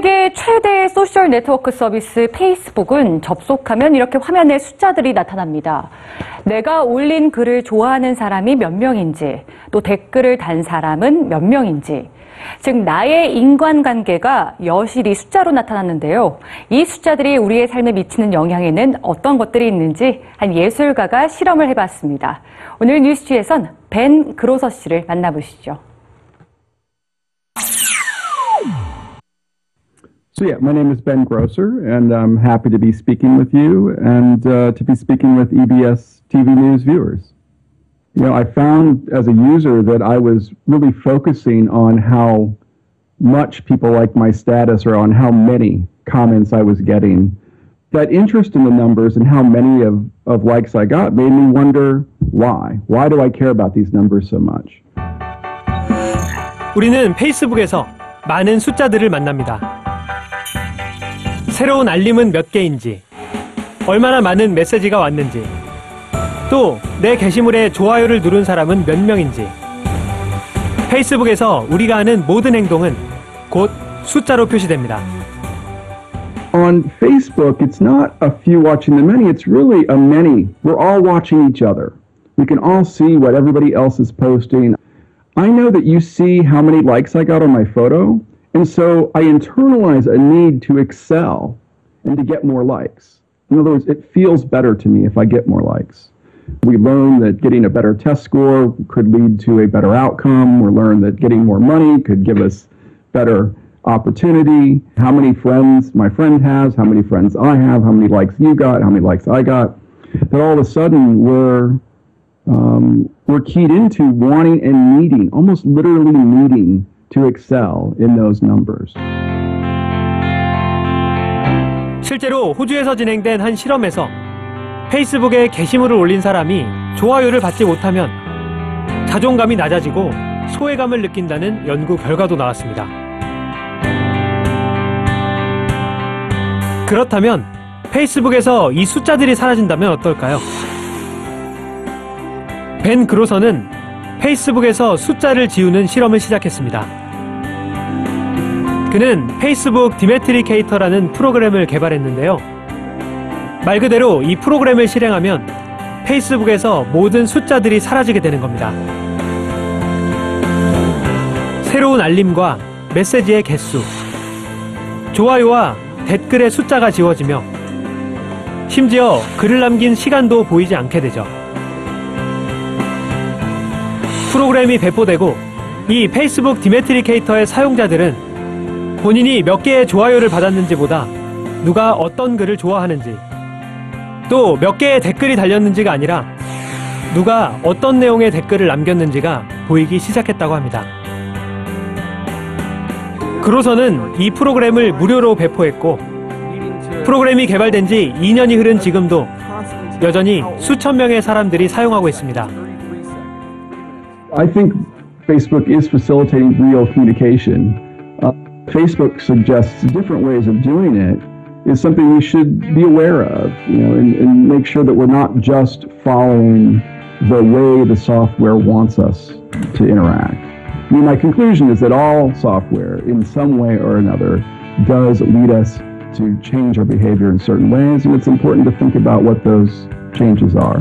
최대 소셜 네트워크 서비스 페이스북은 접속하면 이렇게 화면에 숫자들이 나타납니다. 내가 올린 글을 좋아하는 사람이 몇 명인지, 또 댓글을 단 사람은 몇 명인지, 즉 나의 인간관계가 여실히 숫자로 나타났는데요. 이 숫자들이 우리의 삶에 미치는 영향에는 어떤 것들이 있는지 한 예술가가 실험을 해봤습니다. 오늘 뉴스G에선 벤 그로서 씨를 만나보시죠. So yeah, my name is Ben Grosser, and I'm happy to be speaking with you and uh, to be speaking with EBS TV News viewers. You know, I found as a user that I was really focusing on how much people liked my status or on how many comments I was getting. That interest in the numbers and how many of, of likes I got made me wonder why. Why do I care about these numbers so much? 우리는 페이스북에서 많은 숫자들을 만납니다. 새로운 알림은 몇 개인지, 얼마나 많은 메시지가 왔는지, 또 내 게시물에 좋아요를 누른 사람은 몇 명인지. 페이스북에서 우리가 하는 모든 행동은 곧 숫자로 표시됩니다. on Facebook, it's not a few watching the many, it's really a many. We're all watching each other. We can all see what everybody else is posting. I know that you see how many likes I got on my photo, and so I internalize a need to excel and to get more likes. In other words, it feels better to me if I get more likes. We learn that getting a better test score could lead to a better outcome. We learn that getting more money could give us better opportunity, how many friends my friend has, how many friends I have, how many likes you got, how many likes I got. That all of a sudden we're um, we're keyed into wanting and needing, almost literally needing to excel in those numbers. 실제로 호주에서 진행된 한 실험에서 페이스북에 게시물을 올린 사람이 좋아요를 받지 못하면 자존감이 낮아지고 소외감을 느낀다는 연구 결과도 나왔습니다. 그렇다면 페이스북에서 이 숫자들이 사라진다면 어떨까요? 벤 그로서는 페이스북에서 숫자를 지우는 실험을 시작했습니다. 그는 페이스북 Demetricator라는 프로그램을 개발했는데요. 말 그대로 이 프로그램을 실행하면 페이스북에서 모든 숫자들이 사라지게 되는 겁니다. 새로운 알림과 메시지의 개수, 좋아요와 댓글의 숫자가 지워지며 심지어 글을 남긴 시간도 보이지 않게 되죠. 프로그램이 배포되고 이 페이스북 Demetricator의 사용자들은 본인이 몇 개의 좋아요를 받았는지보다 누가 어떤 글을 좋아하는지 또 몇 개의 댓글이 달렸는지가 아니라 누가 어떤 내용의 댓글을 남겼는지가 보이기 시작했다고 합니다. 그로서는 이 프로그램을 무료로 배포했고 프로그램이 개발된 지 2년이 흐른 지금도 여전히 수천 명의 사람들이 사용하고 있습니다. I think Facebook is facilitating real communication. Uh, Facebook suggests different ways of doing it is something we should be aware of, you know, and, and make sure that we're not just following the way the software wants us to interact. I mean, my conclusion is that all software, in some way or another, does lead us to change our behavior in certain ways, and it's important to think about what those changes are.